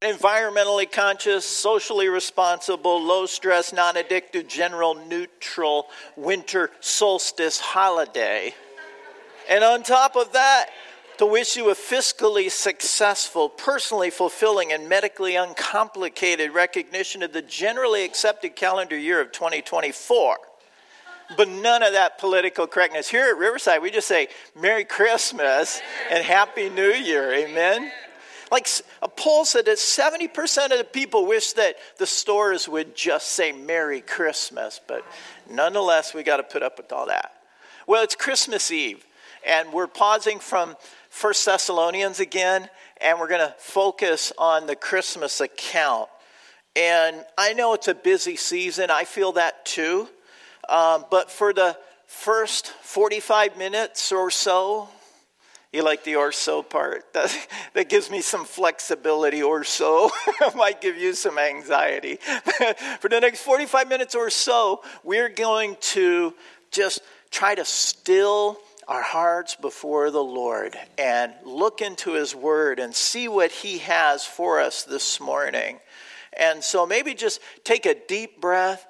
environmentally conscious, socially responsible, low stress, non addictive, general neutral winter solstice holiday. And on top of that, to wish you a fiscally successful, personally fulfilling, and medically uncomplicated recognition of the generally accepted calendar year of 2024. But none of that political correctness. Here at Riverside, we just say Merry Christmas and Happy New Year. Amen? Like a poll said that 70% of the people wish that the stores would just say Merry Christmas, but nonetheless, we got to put up with all that. Well, it's Christmas Eve, and we're pausing from First Thessalonians again, and we're going to focus on the Christmas account. And I know it's a busy season, I feel that too. Um, but for the first 45 minutes or so, you like the or so part? That, that gives me some flexibility or so. might give you some anxiety. For the next 45 minutes or so, we're going to just try to still our hearts before the Lord and look into His Word and see what He has for us this morning. And so maybe just take a deep breath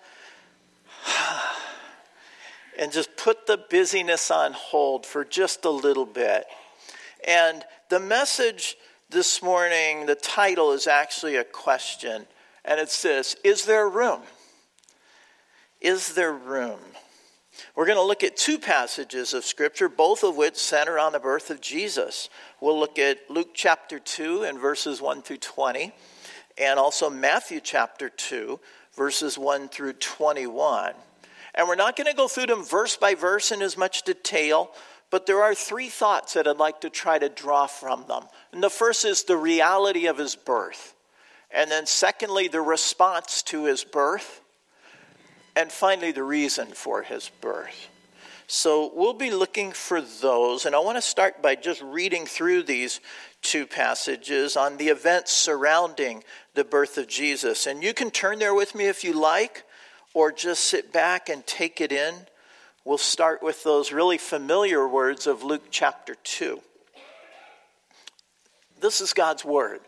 and just put the busyness on hold for just a little bit. And the message this morning, the title is actually a question, and it's this Is there room? Is there room? We're going to look at two passages of Scripture, both of which center on the birth of Jesus. We'll look at Luke chapter 2 and verses 1 through 20, and also Matthew chapter 2, verses 1 through 21. And we're not going to go through them verse by verse in as much detail, but there are three thoughts that I'd like to try to draw from them. And the first is the reality of his birth. And then, secondly, the response to his birth and finally, the reason for his birth. So we'll be looking for those, and I want to start by just reading through these two passages on the events surrounding the birth of Jesus. And you can turn there with me if you like, or just sit back and take it in. We'll start with those really familiar words of Luke chapter 2. This is God's word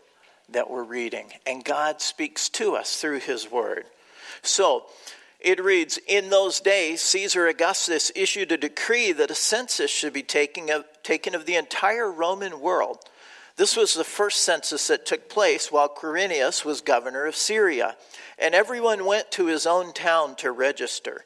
that we're reading, and God speaks to us through his word. So, it reads In those days, Caesar Augustus issued a decree that a census should be taken of, taken of the entire Roman world. This was the first census that took place while Quirinius was governor of Syria, and everyone went to his own town to register.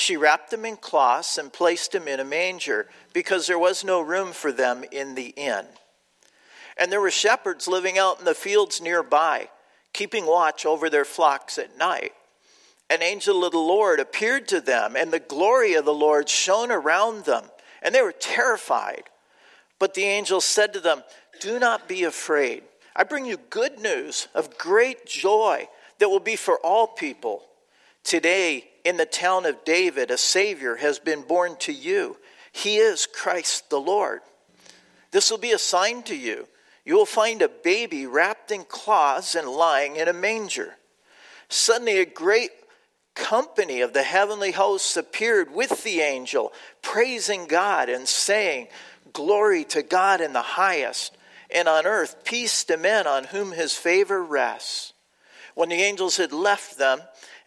She wrapped them in cloths and placed them in a manger, because there was no room for them in the inn. And there were shepherds living out in the fields nearby, keeping watch over their flocks at night. An angel of the Lord appeared to them, and the glory of the Lord shone around them and they were terrified. But the angel said to them, Do not be afraid. I bring you good news of great joy that will be for all people. Today, in the town of David, a Savior has been born to you. He is Christ the Lord. This will be a sign to you. You will find a baby wrapped in cloths and lying in a manger. Suddenly, a great company of the heavenly hosts appeared with the angel, praising God and saying, Glory to God in the highest, and on earth peace to men on whom his favor rests. When the angels had left them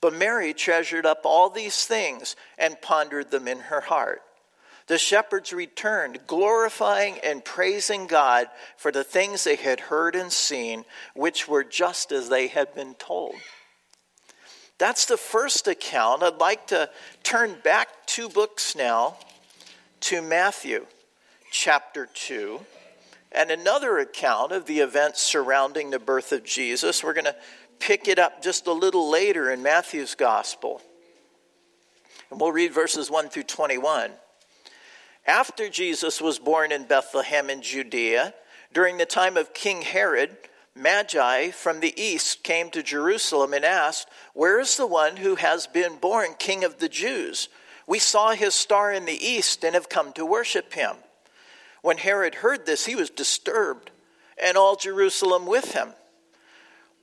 But Mary treasured up all these things and pondered them in her heart. The shepherds returned, glorifying and praising God for the things they had heard and seen, which were just as they had been told. That's the first account. I'd like to turn back two books now to Matthew chapter 2 and another account of the events surrounding the birth of Jesus. We're going to pick it up just a little later in Matthew's gospel. And we'll read verses 1 through 21. After Jesus was born in Bethlehem in Judea, during the time of King Herod, Magi from the east came to Jerusalem and asked, Where is the one who has been born King of the Jews? We saw his star in the east and have come to worship him. When Herod heard this, he was disturbed, and all Jerusalem with him.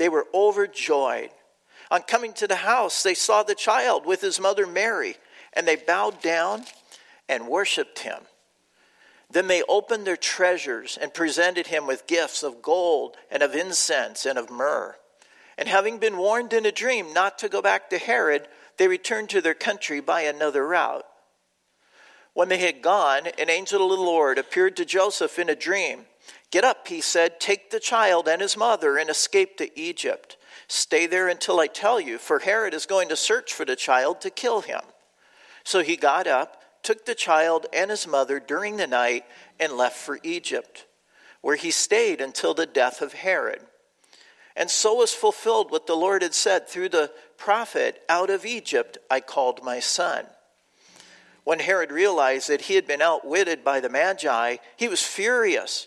they were overjoyed. On coming to the house, they saw the child with his mother Mary, and they bowed down and worshiped him. Then they opened their treasures and presented him with gifts of gold and of incense and of myrrh. And having been warned in a dream not to go back to Herod, they returned to their country by another route. When they had gone, an angel of the Lord appeared to Joseph in a dream. Get up, he said, take the child and his mother and escape to Egypt. Stay there until I tell you, for Herod is going to search for the child to kill him. So he got up, took the child and his mother during the night, and left for Egypt, where he stayed until the death of Herod. And so was fulfilled what the Lord had said through the prophet Out of Egypt I called my son. When Herod realized that he had been outwitted by the Magi, he was furious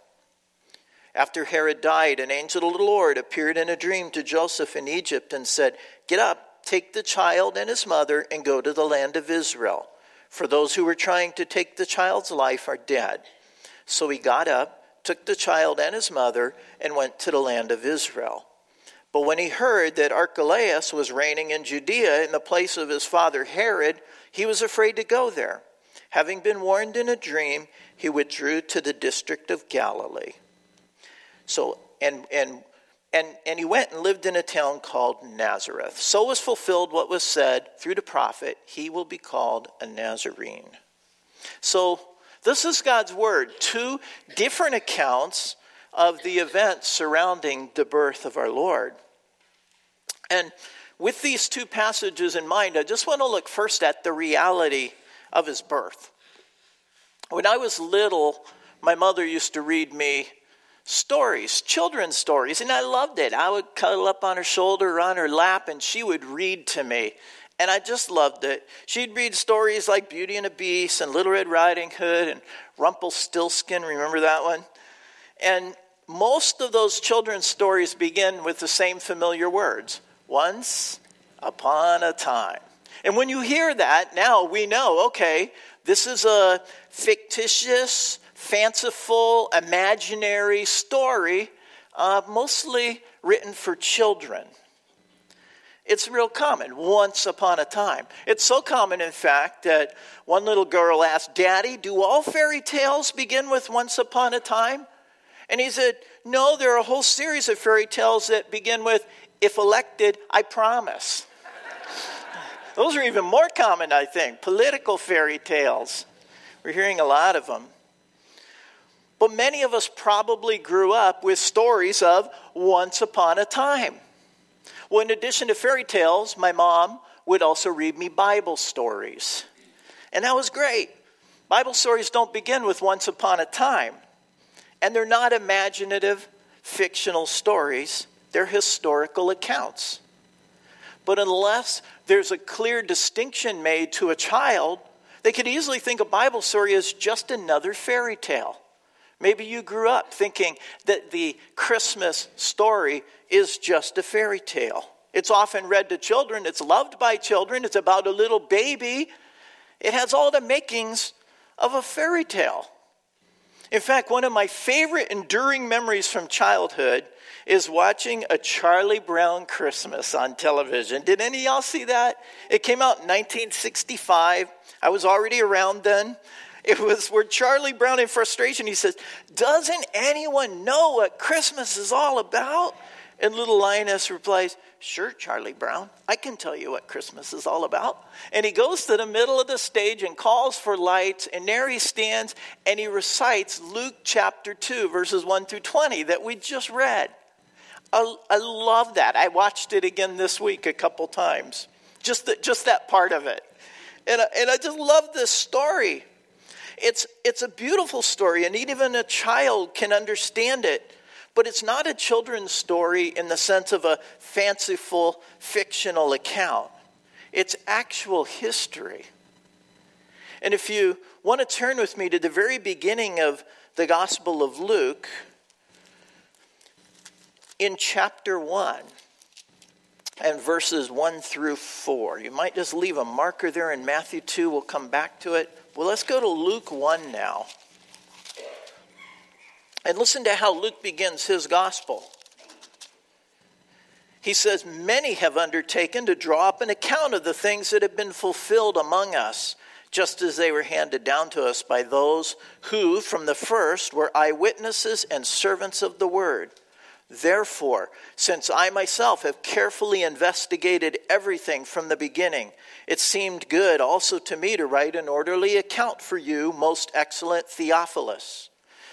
After Herod died, an angel of the Lord appeared in a dream to Joseph in Egypt and said, Get up, take the child and his mother, and go to the land of Israel. For those who were trying to take the child's life are dead. So he got up, took the child and his mother, and went to the land of Israel. But when he heard that Archelaus was reigning in Judea in the place of his father Herod, he was afraid to go there. Having been warned in a dream, he withdrew to the district of Galilee. So, and, and, and, and he went and lived in a town called Nazareth. So was fulfilled what was said through the prophet he will be called a Nazarene. So, this is God's word. Two different accounts of the events surrounding the birth of our Lord. And with these two passages in mind, I just want to look first at the reality of his birth. When I was little, my mother used to read me stories, children's stories, and I loved it. I would cuddle up on her shoulder or on her lap, and she would read to me. And I just loved it. She'd read stories like Beauty and the Beast and Little Red Riding Hood and Rumpelstiltskin. Remember that one? And most of those children's stories begin with the same familiar words once upon a time. And when you hear that, now we know okay, this is a fictitious, fanciful, imaginary story, uh, mostly written for children. It's real common, once upon a time. It's so common, in fact, that one little girl asked, Daddy, do all fairy tales begin with once upon a time? And he said, No, there are a whole series of fairy tales that begin with, If elected, I promise. Those are even more common, I think, political fairy tales. We're hearing a lot of them. But many of us probably grew up with stories of once upon a time. Well, in addition to fairy tales, my mom would also read me Bible stories. And that was great. Bible stories don't begin with once upon a time, and they're not imaginative, fictional stories, they're historical accounts. But unless there's a clear distinction made to a child, they could easily think a Bible story is just another fairy tale. Maybe you grew up thinking that the Christmas story is just a fairy tale. It's often read to children, it's loved by children, it's about a little baby. It has all the makings of a fairy tale. In fact, one of my favorite enduring memories from childhood is watching a Charlie Brown Christmas on television. Did any of y'all see that? It came out in 1965. I was already around then. It was where Charlie Brown, in frustration, he says, Doesn't anyone know what Christmas is all about? And little Linus replies, Sure, Charlie Brown, I can tell you what Christmas is all about. And he goes to the middle of the stage and calls for lights, and there he stands and he recites Luke chapter 2, verses 1 through 20 that we just read. I, I love that. I watched it again this week a couple times, just, the, just that part of it. And, and I just love this story. It's, it's a beautiful story, and even a child can understand it. But it's not a children's story in the sense of a fanciful, fictional account. It's actual history. And if you want to turn with me to the very beginning of the Gospel of Luke, in chapter 1 and verses 1 through 4. You might just leave a marker there in Matthew 2. We'll come back to it. Well, let's go to Luke 1 now. And listen to how Luke begins his gospel. He says, Many have undertaken to draw up an account of the things that have been fulfilled among us, just as they were handed down to us by those who, from the first, were eyewitnesses and servants of the word. Therefore, since I myself have carefully investigated everything from the beginning, it seemed good also to me to write an orderly account for you, most excellent Theophilus,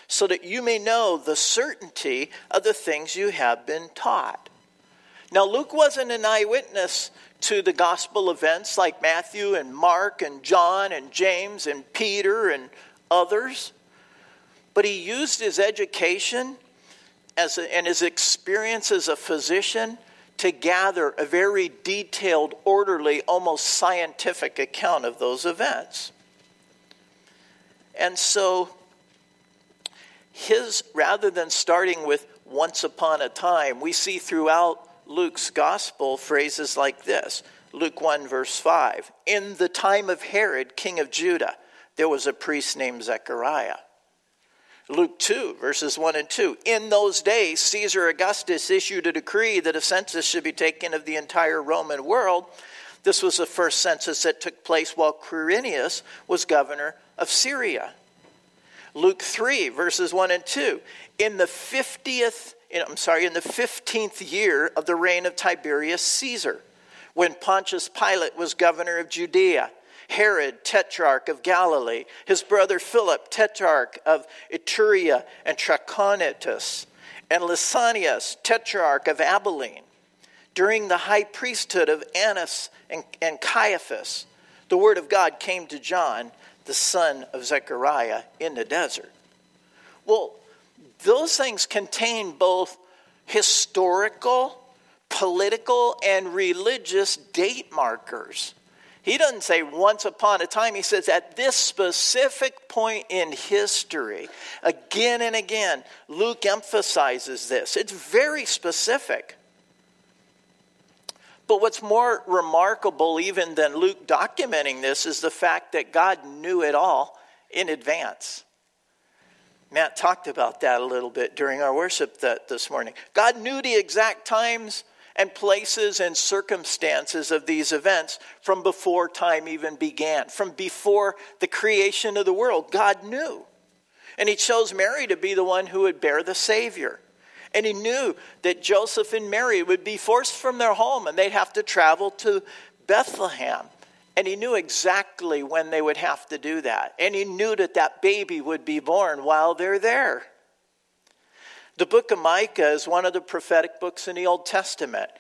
so that you may know the certainty of the things you have been taught. Now, Luke wasn't an eyewitness to the gospel events like Matthew and Mark and John and James and Peter and others, but he used his education as a, and his experience as a physician to gather a very detailed, orderly, almost scientific account of those events. And so, his, rather than starting with once upon a time, we see throughout Luke's gospel phrases like this Luke 1, verse 5. In the time of Herod, king of Judah, there was a priest named Zechariah Luke 2, verses 1 and 2. In those days, Caesar Augustus issued a decree that a census should be taken of the entire Roman world. This was the first census that took place while Quirinius was governor of Syria. Luke 3, verses 1 and 2. In the 50th, I'm sorry, in the 15th year of the reign of Tiberius Caesar, when Pontius Pilate was governor of Judea Herod, tetrarch of Galilee, his brother Philip, tetrarch of Iturea and Trachonitis, and Lysanias, tetrarch of Abilene. During the high priesthood of Annas and, and Caiaphas, the word of God came to John, the son of Zechariah, in the desert. Well, those things contain both historical, political, and religious date markers. He doesn't say once upon a time, he says at this specific point in history. Again and again, Luke emphasizes this. It's very specific. But what's more remarkable, even than Luke documenting this, is the fact that God knew it all in advance. Matt talked about that a little bit during our worship this morning. God knew the exact times and places and circumstances of these events from before time even began, from before the creation of the world. God knew. And He chose Mary to be the one who would bear the Savior. And He knew that Joseph and Mary would be forced from their home and they'd have to travel to Bethlehem. And he knew exactly when they would have to do that. And he knew that that baby would be born while they're there. The book of Micah is one of the prophetic books in the Old Testament.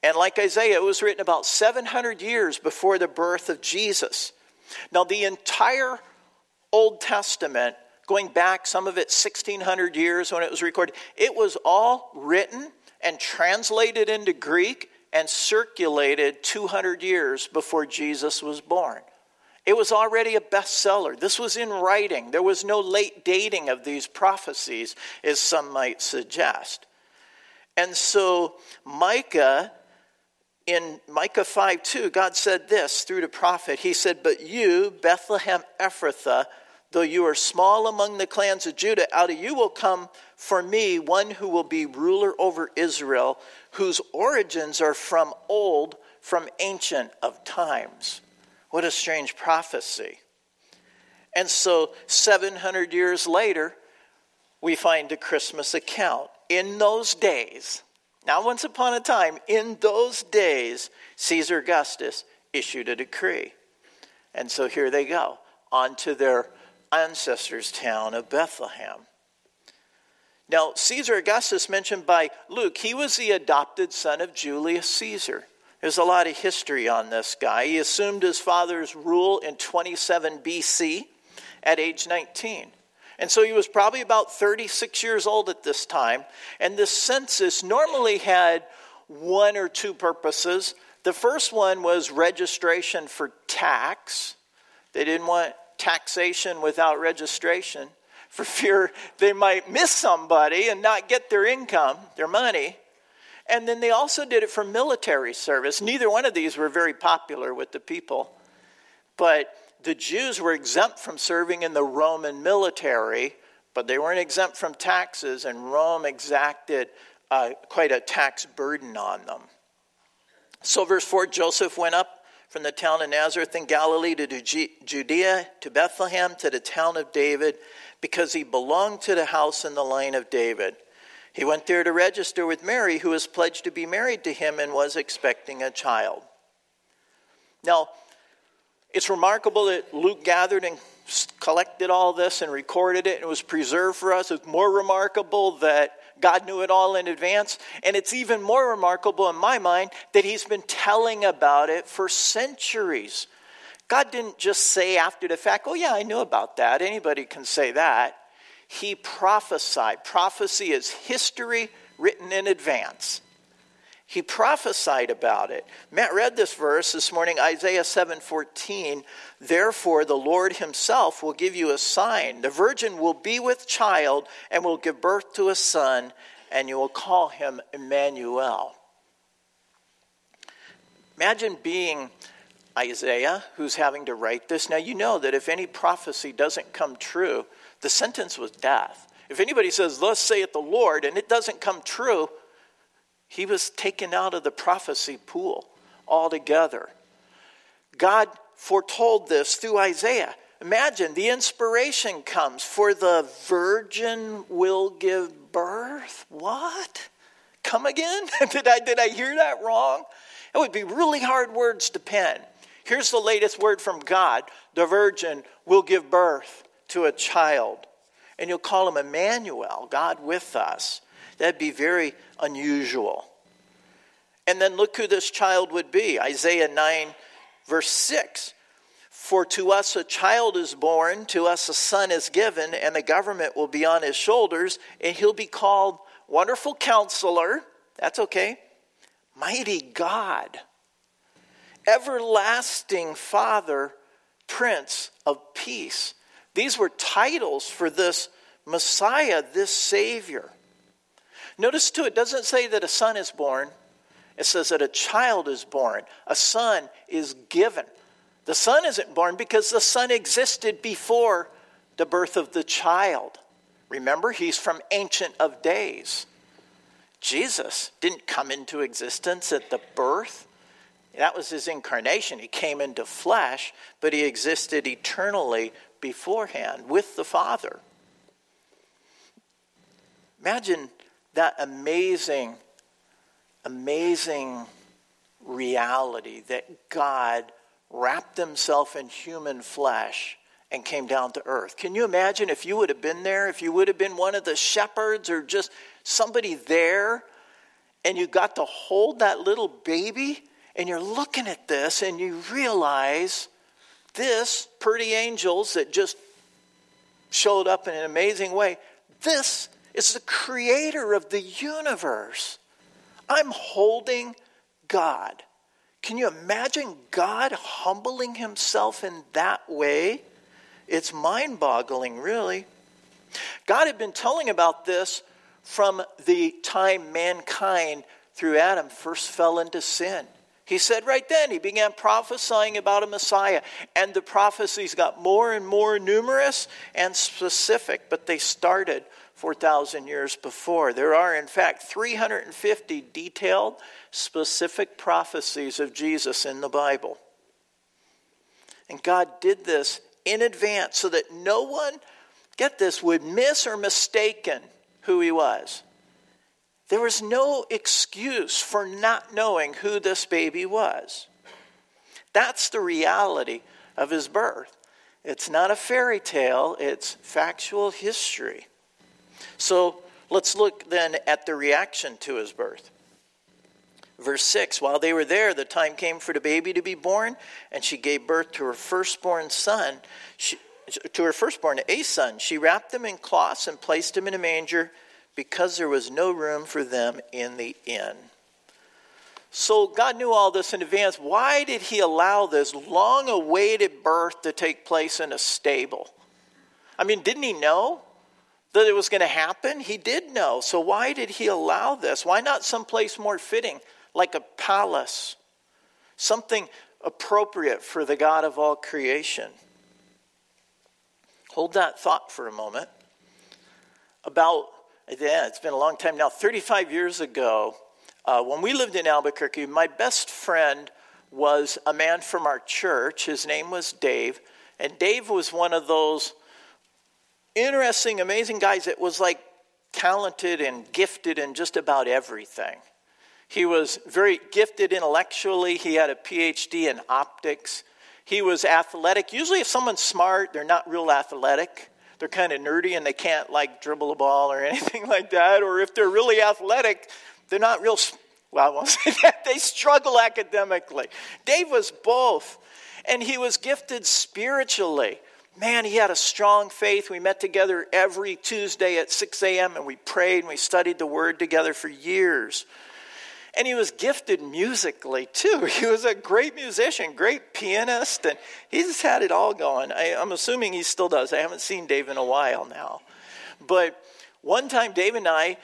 And like Isaiah, it was written about 700 years before the birth of Jesus. Now, the entire Old Testament, going back some of it 1600 years when it was recorded, it was all written and translated into Greek and circulated 200 years before Jesus was born. It was already a bestseller. This was in writing. There was no late dating of these prophecies, as some might suggest. And so, Micah, in Micah 5 2, God said this through the prophet. He said, But you, Bethlehem Ephrathah, though you are small among the clans of Judah, out of you will come for me one who will be ruler over Israel, whose origins are from old, from ancient of times. What a strange prophecy. And so, 700 years later, we find a Christmas account. In those days, now once upon a time, in those days, Caesar Augustus issued a decree. And so here they go, on to their ancestors' town of Bethlehem. Now, Caesar Augustus, mentioned by Luke, he was the adopted son of Julius Caesar. There's a lot of history on this guy. He assumed his father's rule in 27 BC at age 19. And so he was probably about 36 years old at this time. And this census normally had one or two purposes. The first one was registration for tax. They didn't want taxation without registration for fear they might miss somebody and not get their income, their money. And then they also did it for military service. Neither one of these were very popular with the people. But the Jews were exempt from serving in the Roman military, but they weren't exempt from taxes, and Rome exacted uh, quite a tax burden on them. So, verse 4 Joseph went up from the town of Nazareth in Galilee to Judea, to Bethlehem, to the town of David, because he belonged to the house in the line of David. He went there to register with Mary, who was pledged to be married to him and was expecting a child. Now, it's remarkable that Luke gathered and collected all this and recorded it and it was preserved for us. It's more remarkable that God knew it all in advance. And it's even more remarkable in my mind that He's been telling about it for centuries. God didn't just say after the fact, oh, yeah, I knew about that. Anybody can say that he prophesied. Prophecy is history written in advance. He prophesied about it. Matt read this verse this morning, Isaiah 7:14. Therefore the Lord himself will give you a sign. The virgin will be with child and will give birth to a son, and you will call him Emmanuel. Imagine being Isaiah who's having to write this. Now you know that if any prophecy doesn't come true, the sentence was death. If anybody says, Thus saith the Lord, and it doesn't come true, he was taken out of the prophecy pool altogether. God foretold this through Isaiah. Imagine the inspiration comes for the virgin will give birth. What? Come again? did, I, did I hear that wrong? It would be really hard words to pen. Here's the latest word from God the virgin will give birth to a child. And you'll call him Emmanuel, God with us. That'd be very unusual. And then look who this child would be Isaiah 9, verse 6. For to us a child is born, to us a son is given, and the government will be on his shoulders, and he'll be called Wonderful Counselor. That's okay. Mighty God. Everlasting Father, Prince of Peace. These were titles for this Messiah, this Savior. Notice too, it doesn't say that a son is born, it says that a child is born, a son is given. The son isn't born because the son existed before the birth of the child. Remember, he's from Ancient of Days. Jesus didn't come into existence at the birth. That was his incarnation. He came into flesh, but he existed eternally beforehand with the Father. Imagine that amazing, amazing reality that God wrapped himself in human flesh and came down to earth. Can you imagine if you would have been there, if you would have been one of the shepherds or just somebody there, and you got to hold that little baby, and you're looking at this, and you realize this, pretty angels that just showed up in an amazing way, this is the creator of the universe. I'm holding God. Can you imagine God humbling himself in that way? It's mind boggling, really. God had been telling about this from the time mankind through Adam first fell into sin. He said right then, he began prophesying about a Messiah. And the prophecies got more and more numerous and specific, but they started 4,000 years before. There are, in fact, 350 detailed, specific prophecies of Jesus in the Bible. And God did this in advance so that no one, get this, would miss or mistaken who he was. There was no excuse for not knowing who this baby was. That's the reality of his birth. It's not a fairy tale, it's factual history. So let's look then at the reaction to his birth. Verse 6 While they were there, the time came for the baby to be born, and she gave birth to her firstborn son. She, to her firstborn, a son. She wrapped him in cloths and placed him in a manger because there was no room for them in the inn. So God knew all this in advance. Why did He allow this long awaited birth to take place in a stable? I mean, didn't He know that it was going to happen? He did know. So why did He allow this? Why not someplace more fitting, like a palace? Something appropriate for the God of all creation. Hold that thought for a moment. About yeah, it's been a long time now. 35 years ago, uh, when we lived in Albuquerque, my best friend was a man from our church. His name was Dave. And Dave was one of those interesting, amazing guys that was like talented and gifted in just about everything. He was very gifted intellectually, he had a PhD in optics. He was athletic. Usually, if someone's smart, they're not real athletic they're kind of nerdy and they can't like dribble a ball or anything like that. Or if they're really athletic, they're not real, well, I won't say that. They struggle academically. Dave was both. And he was gifted spiritually. Man, he had a strong faith. We met together every Tuesday at 6 a.m. and we prayed and we studied the word together for years. And he was gifted musically too. He was a great musician, great pianist, and he just had it all going. I, am assuming he still does. I haven't seen Dave in a while now. But one time, Dave and I,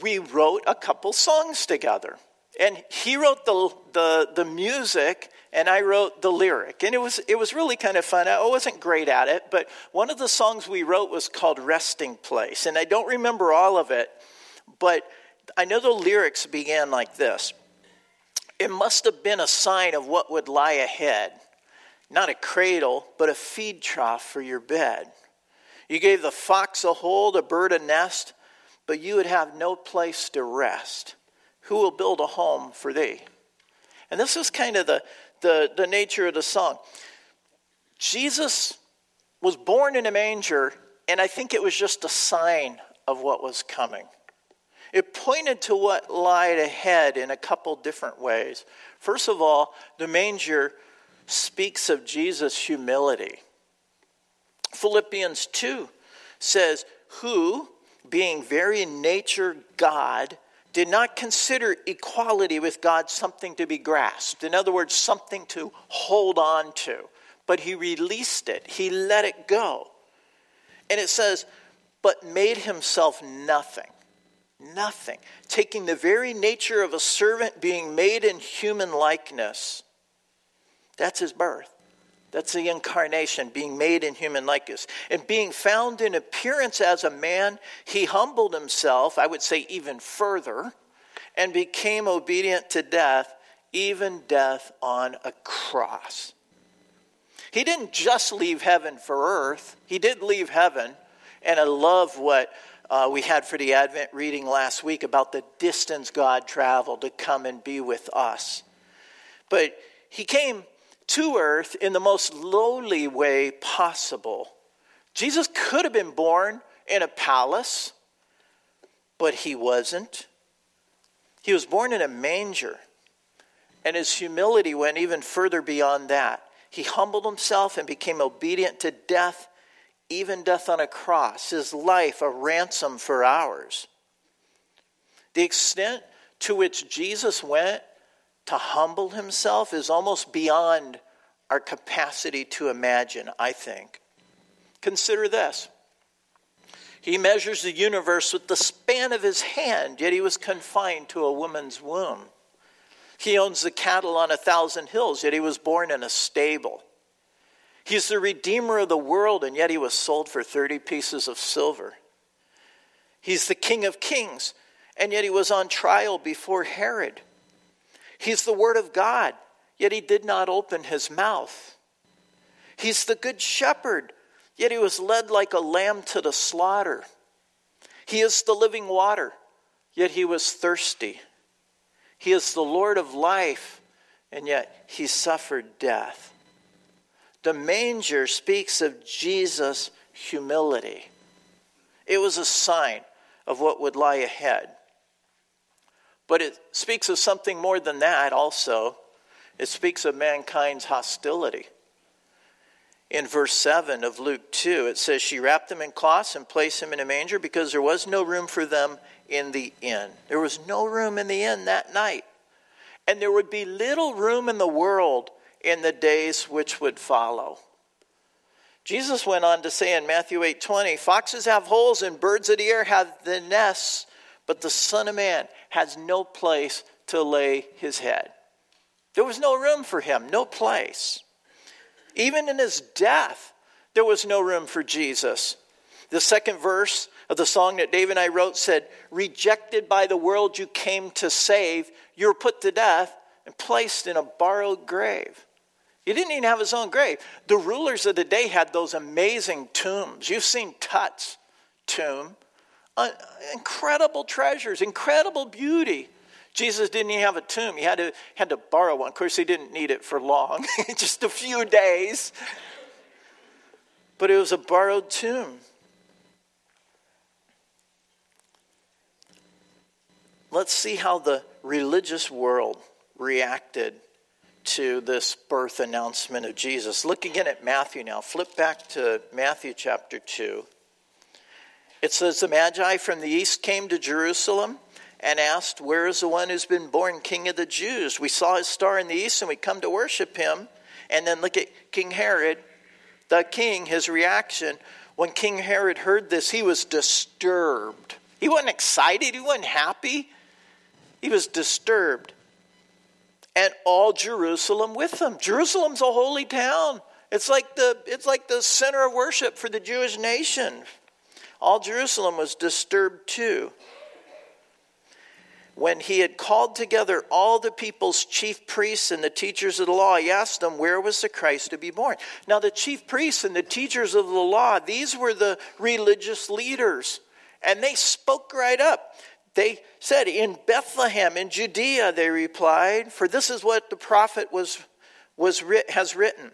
we wrote a couple songs together. And he wrote the, the, the music, and I wrote the lyric. And it was, it was really kind of fun. I wasn't great at it, but one of the songs we wrote was called Resting Place. And I don't remember all of it, but I know the lyrics began like this It must have been a sign of what would lie ahead, not a cradle, but a feed trough for your bed. You gave the fox a hole, the bird a nest, but you would have no place to rest. Who will build a home for thee? And this is kind of the, the, the nature of the song. Jesus was born in a manger, and I think it was just a sign of what was coming. It pointed to what lied ahead in a couple different ways. First of all, the manger speaks of Jesus' humility. Philippians 2 says, Who, being very nature God, did not consider equality with God something to be grasped. In other words, something to hold on to. But he released it, he let it go. And it says, but made himself nothing Nothing. Taking the very nature of a servant, being made in human likeness. That's his birth. That's the incarnation, being made in human likeness. And being found in appearance as a man, he humbled himself, I would say even further, and became obedient to death, even death on a cross. He didn't just leave heaven for earth, he did leave heaven. And I love what uh, we had for the Advent reading last week about the distance God traveled to come and be with us. But he came to earth in the most lowly way possible. Jesus could have been born in a palace, but he wasn't. He was born in a manger, and his humility went even further beyond that. He humbled himself and became obedient to death, even death on a cross, his life a ransom for ours. The extent to which Jesus went to humble himself is almost beyond our capacity to imagine, I think. Consider this. He measures the universe with the span of his hand, yet he was confined to a woman's womb. He owns the cattle on a thousand hills, yet he was born in a stable. He's the redeemer of the world, and yet he was sold for 30 pieces of silver. He's the king of kings, and yet he was on trial before Herod. He's the word of God, yet he did not open his mouth. He's the good shepherd, yet he was led like a lamb to the slaughter. He is the living water, yet he was thirsty. He is the Lord of life, and yet he suffered death. The manger speaks of Jesus' humility. It was a sign of what would lie ahead. But it speaks of something more than that also. It speaks of mankind's hostility. In verse 7 of Luke 2, it says, She wrapped them in cloths and placed them in a manger because there was no room for them in the inn. There was no room in the inn that night. And there would be little room in the world in the days which would follow. Jesus went on to say in Matthew 8:20, "Foxes have holes and birds of the air have the nests, but the Son of Man has no place to lay his head." There was no room for him, no place. Even in his death, there was no room for Jesus. The second verse of the song that Dave and I wrote said, Rejected by the world you came to save, you were put to death and placed in a borrowed grave. He didn't even have his own grave. The rulers of the day had those amazing tombs. You've seen Tut's tomb. Uh, incredible treasures, incredible beauty. Jesus didn't even have a tomb. He had to, had to borrow one. Of course, he didn't need it for long, just a few days. But it was a borrowed tomb. Let's see how the religious world reacted to this birth announcement of Jesus. Look again at Matthew now. Flip back to Matthew chapter 2. It says, The Magi from the east came to Jerusalem and asked, Where is the one who's been born king of the Jews? We saw his star in the east and we come to worship him. And then look at King Herod, the king, his reaction. When King Herod heard this, he was disturbed. He wasn't excited, he wasn't happy, he was disturbed. And all Jerusalem with them. Jerusalem's a holy town. It's like the, it's like the center of worship for the Jewish nation. All Jerusalem was disturbed too when he had called together all the people's chief priests and the teachers of the law, he asked them, Where was the Christ to be born? Now, the chief priests and the teachers of the law, these were the religious leaders, and they spoke right up. They said, In Bethlehem, in Judea, they replied, For this is what the prophet was, was has written.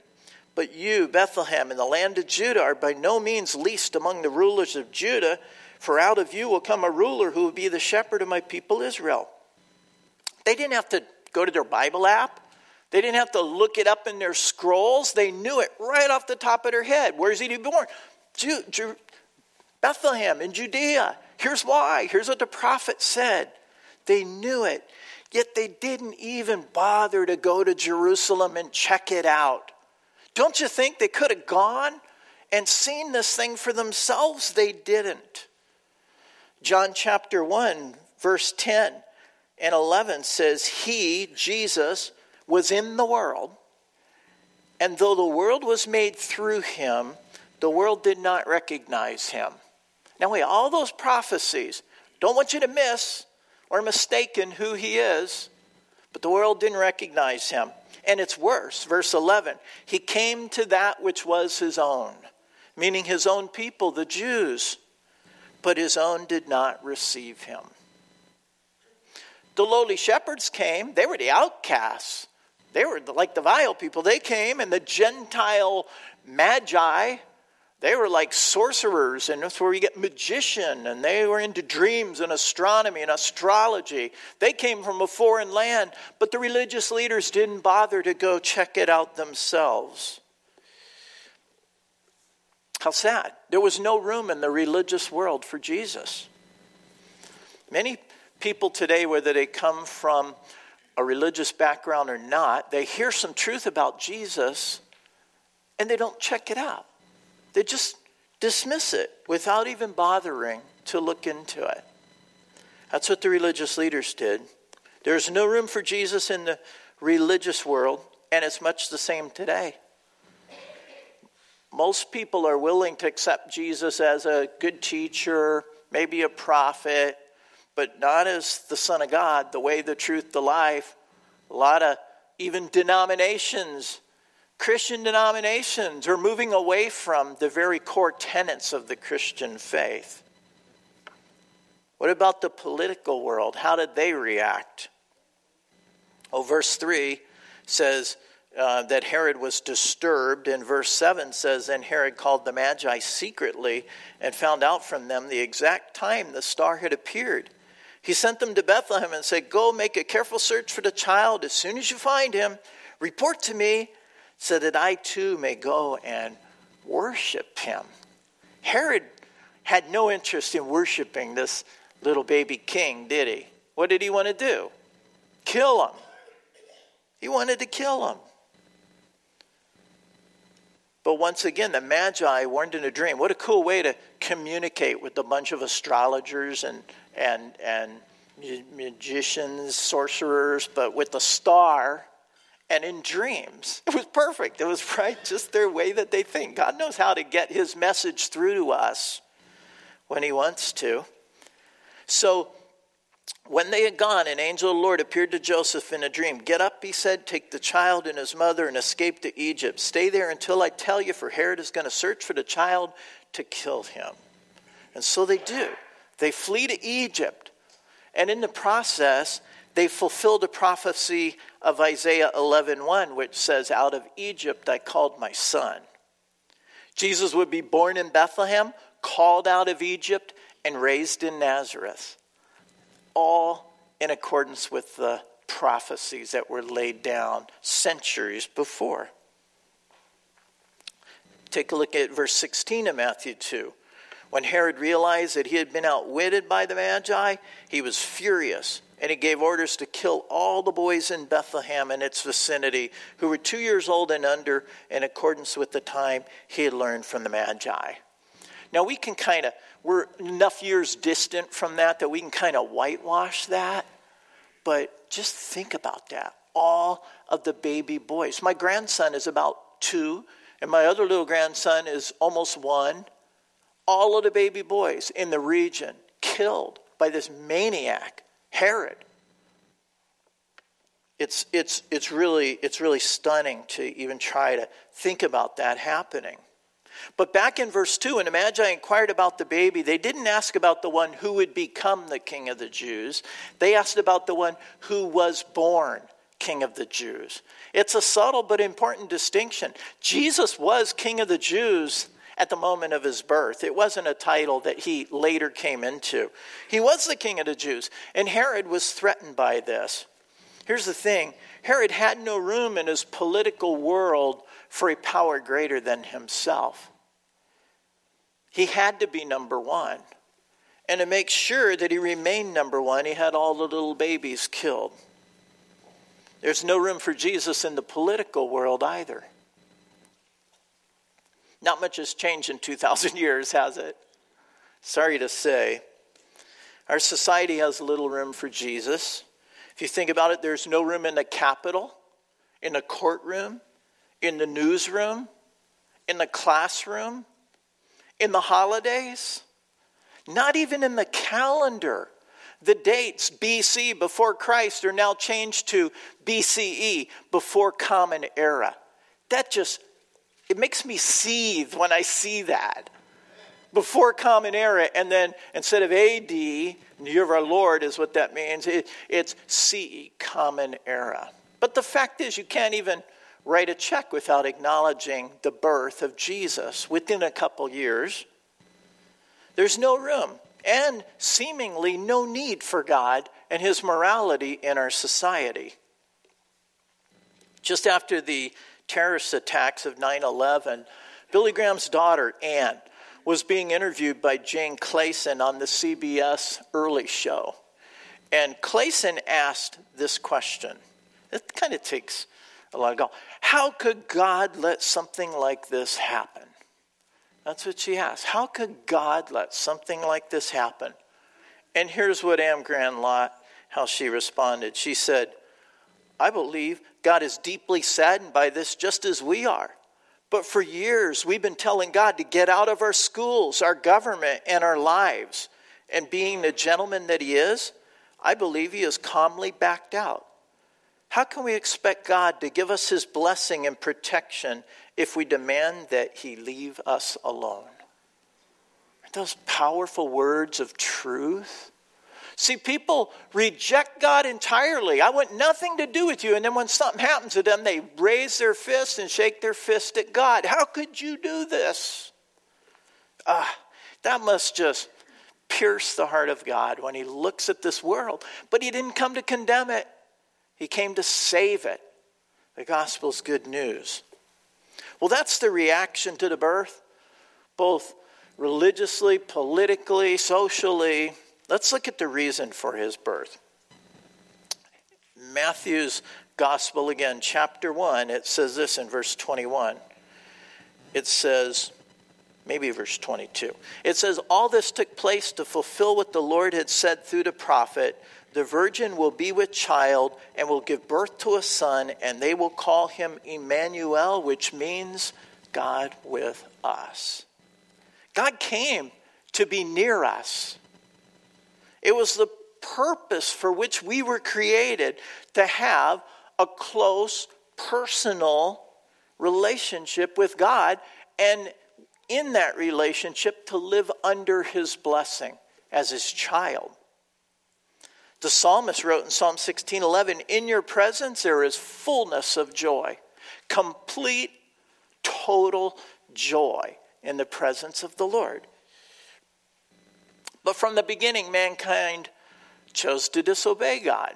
But you, Bethlehem, in the land of Judah, are by no means least among the rulers of Judah. For out of you will come a ruler who will be the shepherd of my people Israel. They didn't have to go to their Bible app. They didn't have to look it up in their scrolls. They knew it right off the top of their head. Where's he to be born? Bethlehem in Judea. Here's why. Here's what the prophet said. They knew it, yet they didn't even bother to go to Jerusalem and check it out. Don't you think they could have gone and seen this thing for themselves? They didn't. John chapter 1, verse 10 and 11 says, He, Jesus, was in the world, and though the world was made through him, the world did not recognize him. Now, wait, all those prophecies, don't want you to miss or mistaken who he is, but the world didn't recognize him. And it's worse. Verse 11 He came to that which was his own, meaning his own people, the Jews but his own did not receive him. The lowly shepherds came, they were the outcasts. They were like the vile people. They came, and the Gentile magi, They were like sorcerers, and that's where you get magician, and they were into dreams and astronomy and astrology. They came from a foreign land, but the religious leaders didn't bother to go check it out themselves. How sad. There was no room in the religious world for Jesus. Many people today, whether they come from a religious background or not, they hear some truth about Jesus and they don't check it out. They just dismiss it without even bothering to look into it. That's what the religious leaders did. There's no room for Jesus in the religious world, and it's much the same today. Most people are willing to accept Jesus as a good teacher, maybe a prophet, but not as the Son of God, the way, the truth, the life. A lot of even denominations Christian denominations are moving away from the very core tenets of the Christian faith. What about the political world? How did they react? Oh, verse 3 says uh, that Herod was disturbed, and verse 7 says, Then Herod called the Magi secretly and found out from them the exact time the star had appeared. He sent them to Bethlehem and said, Go make a careful search for the child. As soon as you find him, report to me so that I too may go and worship him. Herod had no interest in worshiping this little baby king, did he? What did he want to do? Kill him. He wanted to kill him. But once again, the Magi weren't in a dream. What a cool way to communicate with a bunch of astrologers and, and, and magicians, sorcerers, but with the star and in dreams. It was perfect. It was right, just their way that they think. God knows how to get his message through to us when he wants to. So, when they had gone, an angel of the Lord appeared to Joseph in a dream. Get up, he said, take the child and his mother and escape to Egypt. Stay there until I tell you, for Herod is going to search for the child to kill him. And so they do. They flee to Egypt. And in the process, they fulfilled a prophecy of Isaiah 11:1 which says out of Egypt I called my son. Jesus would be born in Bethlehem, called out of Egypt and raised in Nazareth. All in accordance with the prophecies that were laid down centuries before. Take a look at verse 16 of Matthew 2. When Herod realized that he had been outwitted by the Magi, he was furious and he gave orders to kill all the boys in Bethlehem and its vicinity who were two years old and under, in accordance with the time he had learned from the Magi. Now, we can kind of, we're enough years distant from that that we can kind of whitewash that, but just think about that. All of the baby boys. My grandson is about two, and my other little grandson is almost one. All of the baby boys in the region killed by this maniac Herod. It's, it's, it's, really, it's really stunning to even try to think about that happening. But back in verse 2, when the Magi inquired about the baby, they didn't ask about the one who would become the king of the Jews. They asked about the one who was born king of the Jews. It's a subtle but important distinction. Jesus was king of the Jews at the moment of his birth. It wasn't a title that he later came into. He was the king of the Jews, and Herod was threatened by this. Here's the thing Herod had no room in his political world for a power greater than himself. He had to be number one. And to make sure that he remained number one, he had all the little babies killed. There's no room for Jesus in the political world either. Not much has changed in 2,000 years, has it? Sorry to say. Our society has little room for Jesus. If you think about it, there's no room in the Capitol, in the courtroom, in the newsroom, in the classroom, in the holidays, not even in the calendar. The dates BC before Christ are now changed to BCE before Common Era. That just it makes me seethe when I see that. Before Common Era, and then instead of AD, year of our Lord is what that means, it, it's CE, Common Era. But the fact is, you can't even write a check without acknowledging the birth of Jesus within a couple years. There's no room and seemingly no need for God and his morality in our society. Just after the terrorist attacks of 9 11, Billy Graham's daughter, Ann, was being interviewed by Jane Clayson on the CBS Early Show. And Clayson asked this question. It kind of takes a lot of go. How could God let something like this happen? That's what she asked. How could God let something like this happen? And here's what Anne Graham Lotz, how she responded. She said, I believe God is deeply saddened by this just as we are. But for years, we've been telling God to get out of our schools, our government, and our lives. And being the gentleman that He is, I believe He has calmly backed out. How can we expect God to give us His blessing and protection if we demand that He leave us alone? Aren't those powerful words of truth? See, people reject God entirely. I want nothing to do with you. And then when something happens to them, they raise their fist and shake their fist at God. How could you do this? Ah, that must just pierce the heart of God when He looks at this world. But He didn't come to condemn it, He came to save it. The gospel's good news. Well, that's the reaction to the birth, both religiously, politically, socially. Let's look at the reason for his birth. Matthew's Gospel, again, chapter 1, it says this in verse 21. It says, maybe verse 22. It says, All this took place to fulfill what the Lord had said through the prophet The virgin will be with child and will give birth to a son, and they will call him Emmanuel, which means God with us. God came to be near us. It was the purpose for which we were created to have a close, personal relationship with God, and in that relationship, to live under His blessing as His child. The psalmist wrote in Psalm 16:11, "In your presence there is fullness of joy, complete, total joy in the presence of the Lord." But from the beginning, mankind chose to disobey God.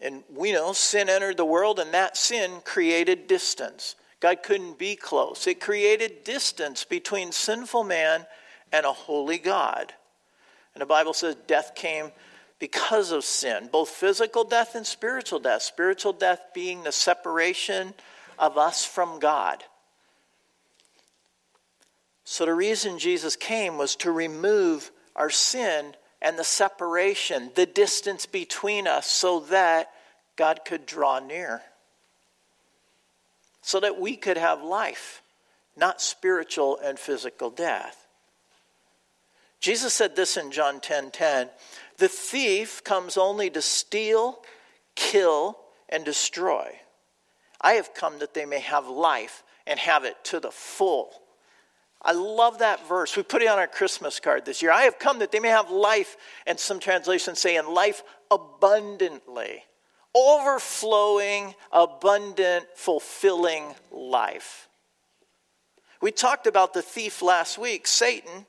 And we know sin entered the world, and that sin created distance. God couldn't be close. It created distance between sinful man and a holy God. And the Bible says death came because of sin, both physical death and spiritual death. Spiritual death being the separation of us from God. So the reason Jesus came was to remove our sin and the separation, the distance between us, so that God could draw near. So that we could have life, not spiritual and physical death. Jesus said this in John 10 10 The thief comes only to steal, kill, and destroy. I have come that they may have life and have it to the full. I love that verse. We put it on our Christmas card this year. I have come that they may have life, and some translations say, in life abundantly. Overflowing, abundant, fulfilling life. We talked about the thief last week, Satan.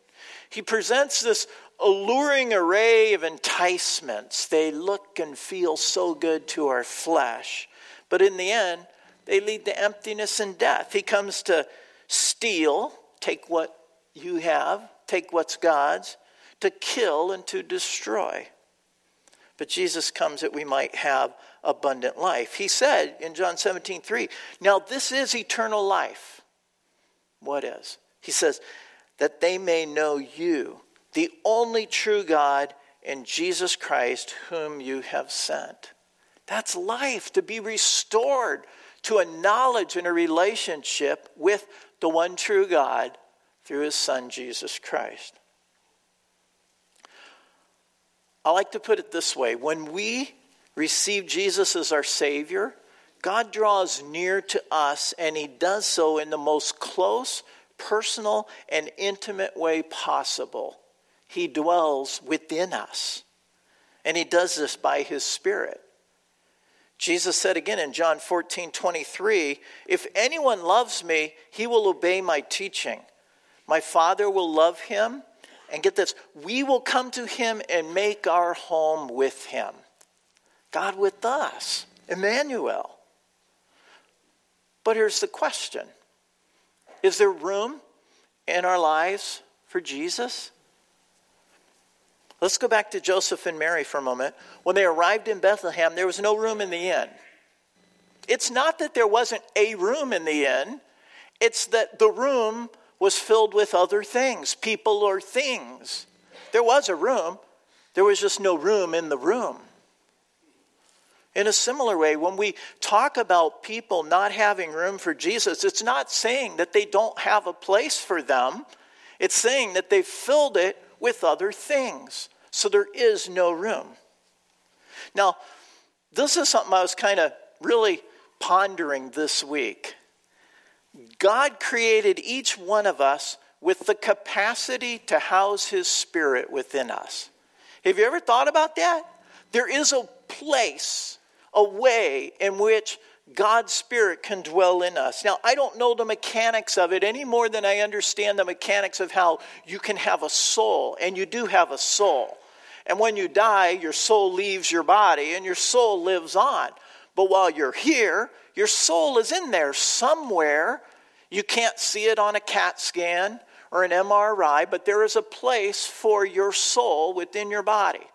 He presents this alluring array of enticements. They look and feel so good to our flesh. But in the end, they lead to emptiness and death. He comes to steal, take what you have, take what's God's, to kill and to destroy. But Jesus comes that we might have abundant life. He said in John 17, 3, Now this is eternal life. What is? He says, That they may know you, the only true God, and Jesus Christ, whom you have sent. That's life, to be restored to a knowledge and a relationship with the one true God through his Son, Jesus Christ. I like to put it this way when we receive Jesus as our Savior, God draws near to us, and He does so in the most close, personal, and intimate way possible. He dwells within us, and He does this by His Spirit. Jesus said again in John 14 23, If anyone loves me, he will obey my teaching. My Father will love him. And get this, we will come to him and make our home with him. God with us, Emmanuel. But here's the question Is there room in our lives for Jesus? Let's go back to Joseph and Mary for a moment. When they arrived in Bethlehem, there was no room in the inn. It's not that there wasn't a room in the inn, it's that the room was filled with other things, people or things. There was a room, there was just no room in the room. In a similar way, when we talk about people not having room for Jesus, it's not saying that they don't have a place for them. It's saying that they've filled it with other things. So there is no room. Now, this is something I was kind of really pondering this week. God created each one of us with the capacity to house his spirit within us. Have you ever thought about that? There is a place, a way in which God's Spirit can dwell in us. Now, I don't know the mechanics of it any more than I understand the mechanics of how you can have a soul, and you do have a soul. And when you die, your soul leaves your body and your soul lives on. But while you're here, your soul is in there somewhere. You can't see it on a CAT scan or an MRI, but there is a place for your soul within your body.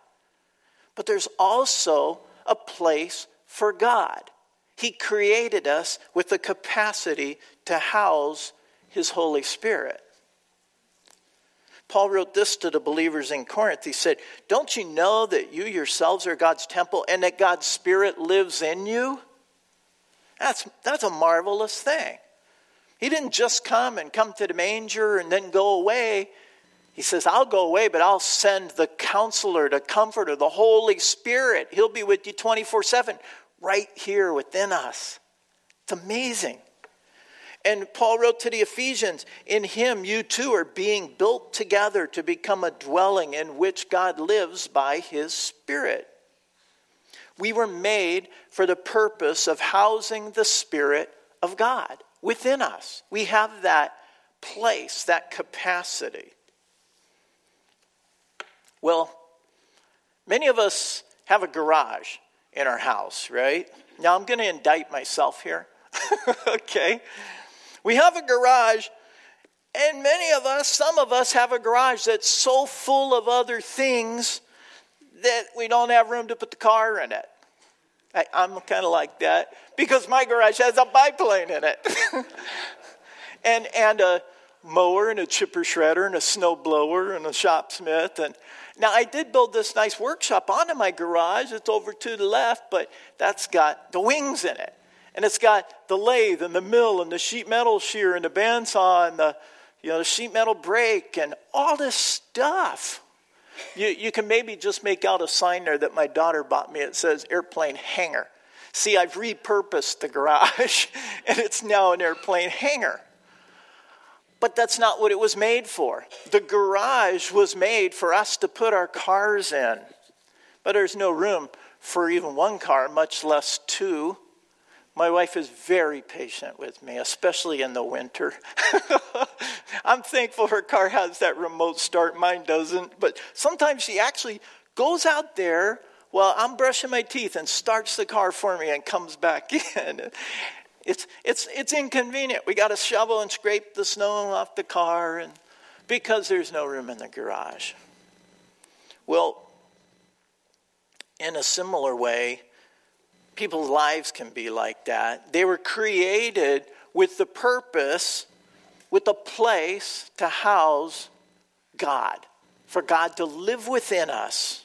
But there's also a place for God. He created us with the capacity to house His Holy Spirit. Paul wrote this to the believers in Corinth. He said, Don't you know that you yourselves are God's temple and that God's Spirit lives in you? That's, that's a marvelous thing. He didn't just come and come to the manger and then go away. He says, I'll go away, but I'll send the counselor, the comforter, the Holy Spirit. He'll be with you 24 7 right here within us. It's amazing. And Paul wrote to the Ephesians, In him you too are being built together to become a dwelling in which God lives by his Spirit. We were made for the purpose of housing the Spirit of God within us. We have that place, that capacity. Well, many of us have a garage in our house, right? Now I'm going to indict myself here. okay? We have a garage, and many of us, some of us, have a garage that's so full of other things that we don't have room to put the car in it. I, am kind of like that because my garage has a biplane in it. and, and a mower and a chipper shredder and a snow blower and a shopsmith. And now I did build this nice workshop onto my garage. It's over to the left, but that's got the wings in it and it's got the lathe and the mill and the sheet metal shear and the bandsaw and the you know the sheet metal brake and all this stuff. You, you can maybe just make out a sign there that my daughter bought me. It says airplane hangar. See, I've repurposed the garage and it's now an airplane hangar. But that's not what it was made for. The garage was made for us to put our cars in. But there's no room for even one car, much less two. My wife is very patient with me, especially in the winter. I'm thankful her car has that remote start, mine doesn't. But sometimes she actually goes out there while I'm brushing my teeth and starts the car for me and comes back in. It's, it's, it's inconvenient. We got to shovel and scrape the snow off the car and, because there's no room in the garage. Well, in a similar way, people's lives can be like that. They were created with the purpose, with a place to house God, for God to live within us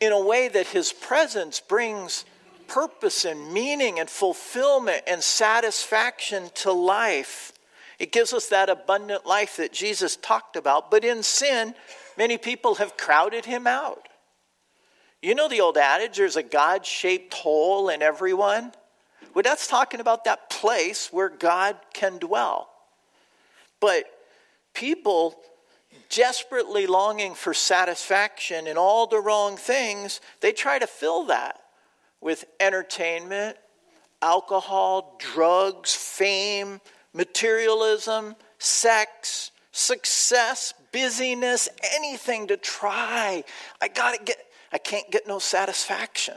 in a way that His presence brings purpose and meaning and fulfillment and satisfaction to life. It gives us that abundant life that Jesus talked about. But in sin, many people have crowded Him out. You know the old adage, there's a God shaped hole in everyone? Well, that's talking about that place where God can dwell. But people desperately longing for satisfaction in all the wrong things, they try to fill that with entertainment, alcohol, drugs, fame, materialism, sex, success, busyness, anything to try. I got to get I can't get no satisfaction.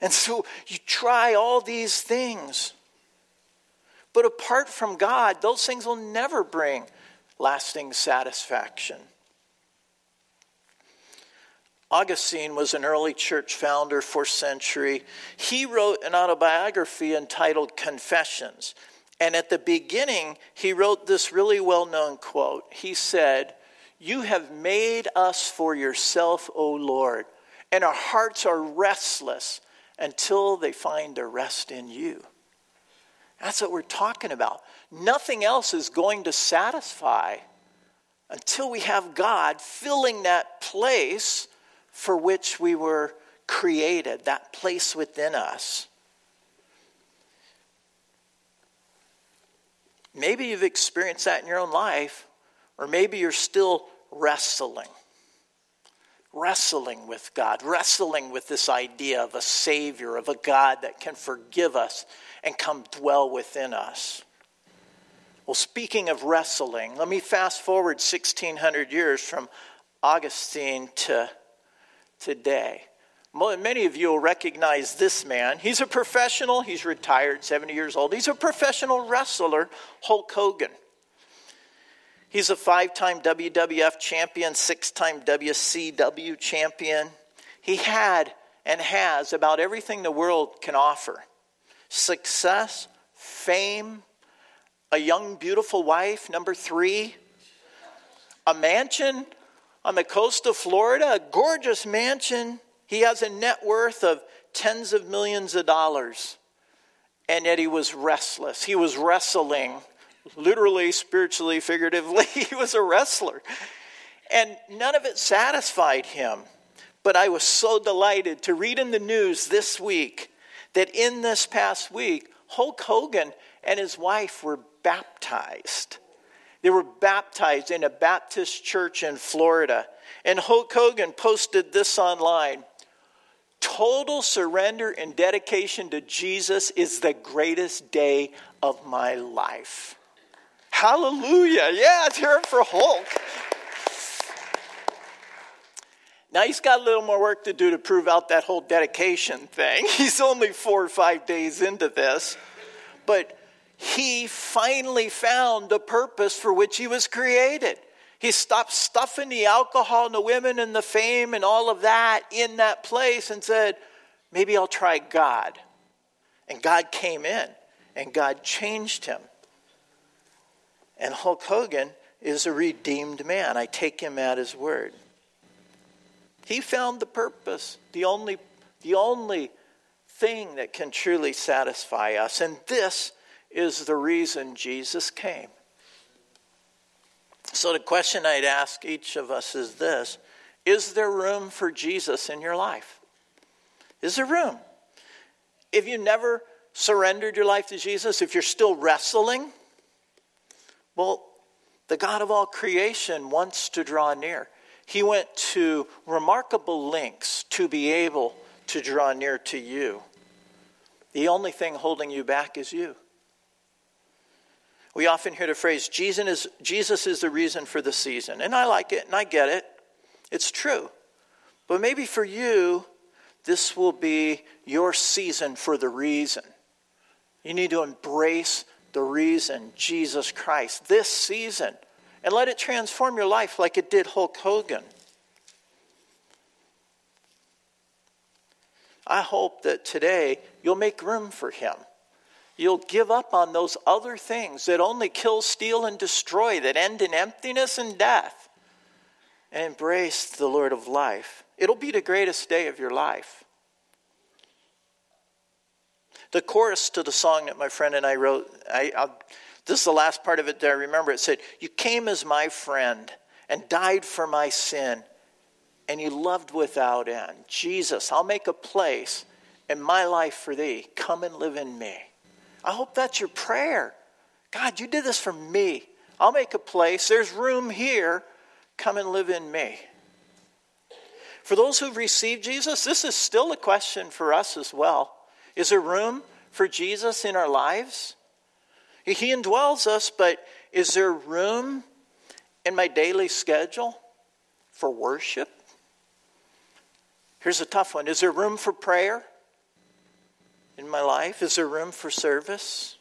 And so you try all these things. But apart from God, those things will never bring lasting satisfaction. Augustine was an early church founder, fourth century. He wrote an autobiography entitled Confessions. And at the beginning, he wrote this really well known quote. He said, You have made us for yourself, O Lord, and our hearts are restless until they find a rest in you. That's what we're talking about. Nothing else is going to satisfy until we have God filling that place for which we were created, that place within us. Maybe you've experienced that in your own life, or maybe you're still wrestling. Wrestling with God, wrestling with this idea of a Savior, of a God that can forgive us and come dwell within us. Well, speaking of wrestling, let me fast forward 1600 years from Augustine to today. Many of you will recognize this man. He's a professional, he's retired, 70 years old. He's a professional wrestler, Hulk Hogan. He's a five time WWF champion, six time WCW champion. He had and has about everything the world can offer success, fame, a young, beautiful wife, number three, a mansion on the coast of Florida, a gorgeous mansion. He has a net worth of tens of millions of dollars. And yet he was restless. He was wrestling, literally, spiritually, figuratively. he was a wrestler. And none of it satisfied him. But I was so delighted to read in the news this week that in this past week, Hulk Hogan and his wife were baptized. They were baptized in a Baptist church in Florida. And Hulk Hogan posted this online Total surrender and dedication to Jesus is the greatest day of my life. Hallelujah. Yeah, let's hear for Hulk. Now he's got a little more work to do to prove out that whole dedication thing. He's only four or five days into this. But he finally found the purpose for which he was created. He stopped stuffing the alcohol and the women and the fame and all of that in that place and said, maybe I'll try God. And God came in and God changed him. And Hulk Hogan is a redeemed man. I take him at his word. He found the purpose, the only, the only thing that can truly satisfy us. And this is the reason Jesus came. So, the question I'd ask each of us is this Is there room for Jesus in your life? Is there room? If you never surrendered your life to Jesus, if you're still wrestling, well, the God of all creation wants to draw near. He went to remarkable lengths to be able to draw near to you. The only thing holding you back is you. We often hear the phrase, Jesus is, Jesus is the reason for the season. And I like it and I get it. It's true. But maybe for you, this will be your season for the reason. You need to embrace the reason, Jesus Christ, this season, and let it transform your life like it did Hulk Hogan. I hope that today you'll make room for him. You'll give up on those other things that only kill, steal, and destroy, that end in emptiness and death, and embrace the Lord of life. It'll be the greatest day of your life. The chorus to the song that my friend and I wrote, I, I, this is the last part of it that I remember. It said, You came as my friend and died for my sin, and you loved without end. Jesus, I'll make a place in my life for thee. Come and live in me. I hope that's your prayer. God, you did this for me. I'll make a place. There's room here. Come and live in me. For those who've received Jesus, this is still a question for us as well. Is there room for Jesus in our lives? He indwells us, but is there room in my daily schedule for worship? Here's a tough one Is there room for prayer in my life? Is there room for service?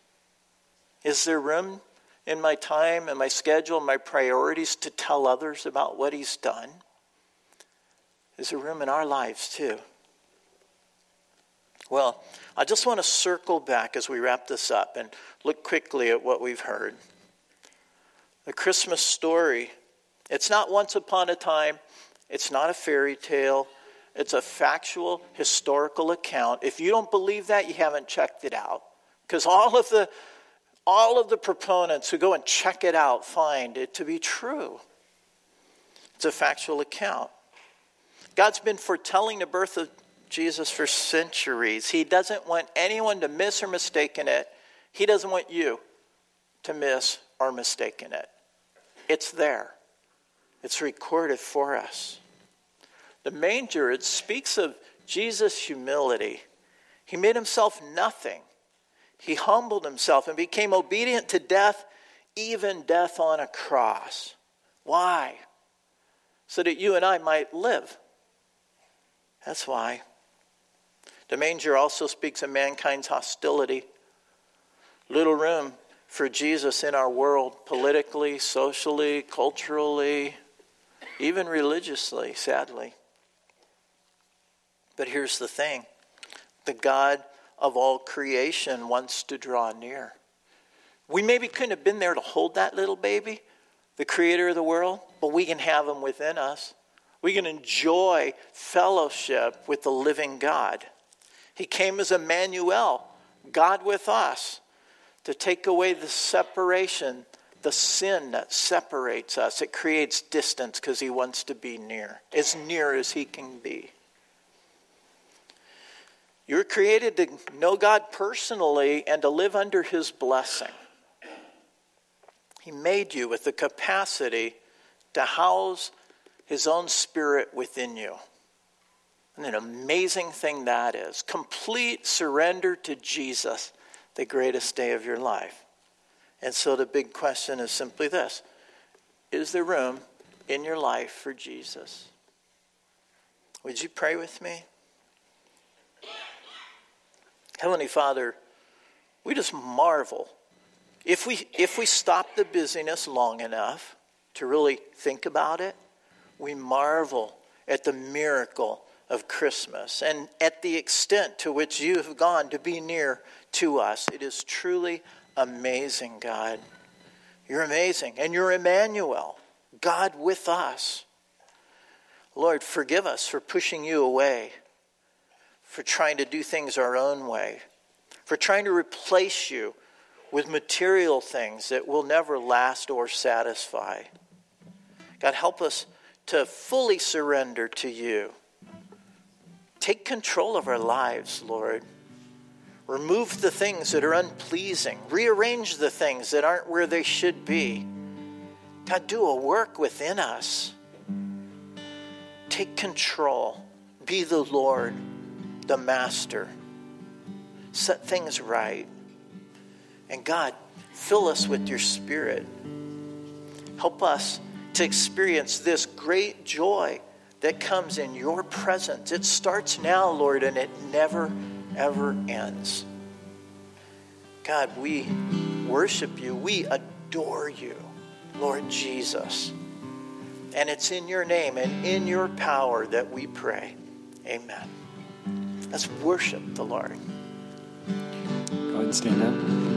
Is there room in my time and my schedule and my priorities to tell others about what He's done? Is there room in our lives too? Well, I just want to circle back as we wrap this up and look quickly at what we've heard. The Christmas story, it's not once upon a time, it's not a fairy tale, it's a factual historical account. If you don't believe that, you haven't checked it out. Because all of the all of the proponents who go and check it out find it to be true. It's a factual account. God's been foretelling the birth of Jesus for centuries. He doesn't want anyone to miss or mistake in it. He doesn't want you to miss or mistake in it. It's there, it's recorded for us. The manger, it speaks of Jesus' humility. He made himself nothing, he humbled himself and became obedient to death, even death on a cross. Why? So that you and I might live. That's why. The manger also speaks of mankind's hostility. Little room for Jesus in our world, politically, socially, culturally, even religiously, sadly. But here's the thing the God of all creation wants to draw near. We maybe couldn't have been there to hold that little baby, the creator of the world, but we can have him within us. We can enjoy fellowship with the living God. He came as Emmanuel, God with us, to take away the separation, the sin that separates us. It creates distance because He wants to be near, as near as He can be. You're created to know God personally and to live under His blessing. He made you with the capacity to house His own Spirit within you. And an amazing thing that is. Complete surrender to Jesus, the greatest day of your life. And so the big question is simply this Is there room in your life for Jesus? Would you pray with me? Heavenly Father, we just marvel. If we, if we stop the busyness long enough to really think about it, we marvel at the miracle of Christmas and at the extent to which you have gone to be near to us. It is truly amazing, God. You're amazing. And you're Emmanuel, God with us. Lord, forgive us for pushing you away, for trying to do things our own way, for trying to replace you with material things that will never last or satisfy. God, help us to fully surrender to you Take control of our lives, Lord. Remove the things that are unpleasing. Rearrange the things that aren't where they should be. God, do a work within us. Take control. Be the Lord, the Master. Set things right. And God, fill us with your Spirit. Help us to experience this great joy that comes in your presence. It starts now, Lord, and it never, ever ends. God, we worship you. We adore you, Lord Jesus. And it's in your name and in your power that we pray. Amen. Let's worship the Lord. Go ahead and stand up.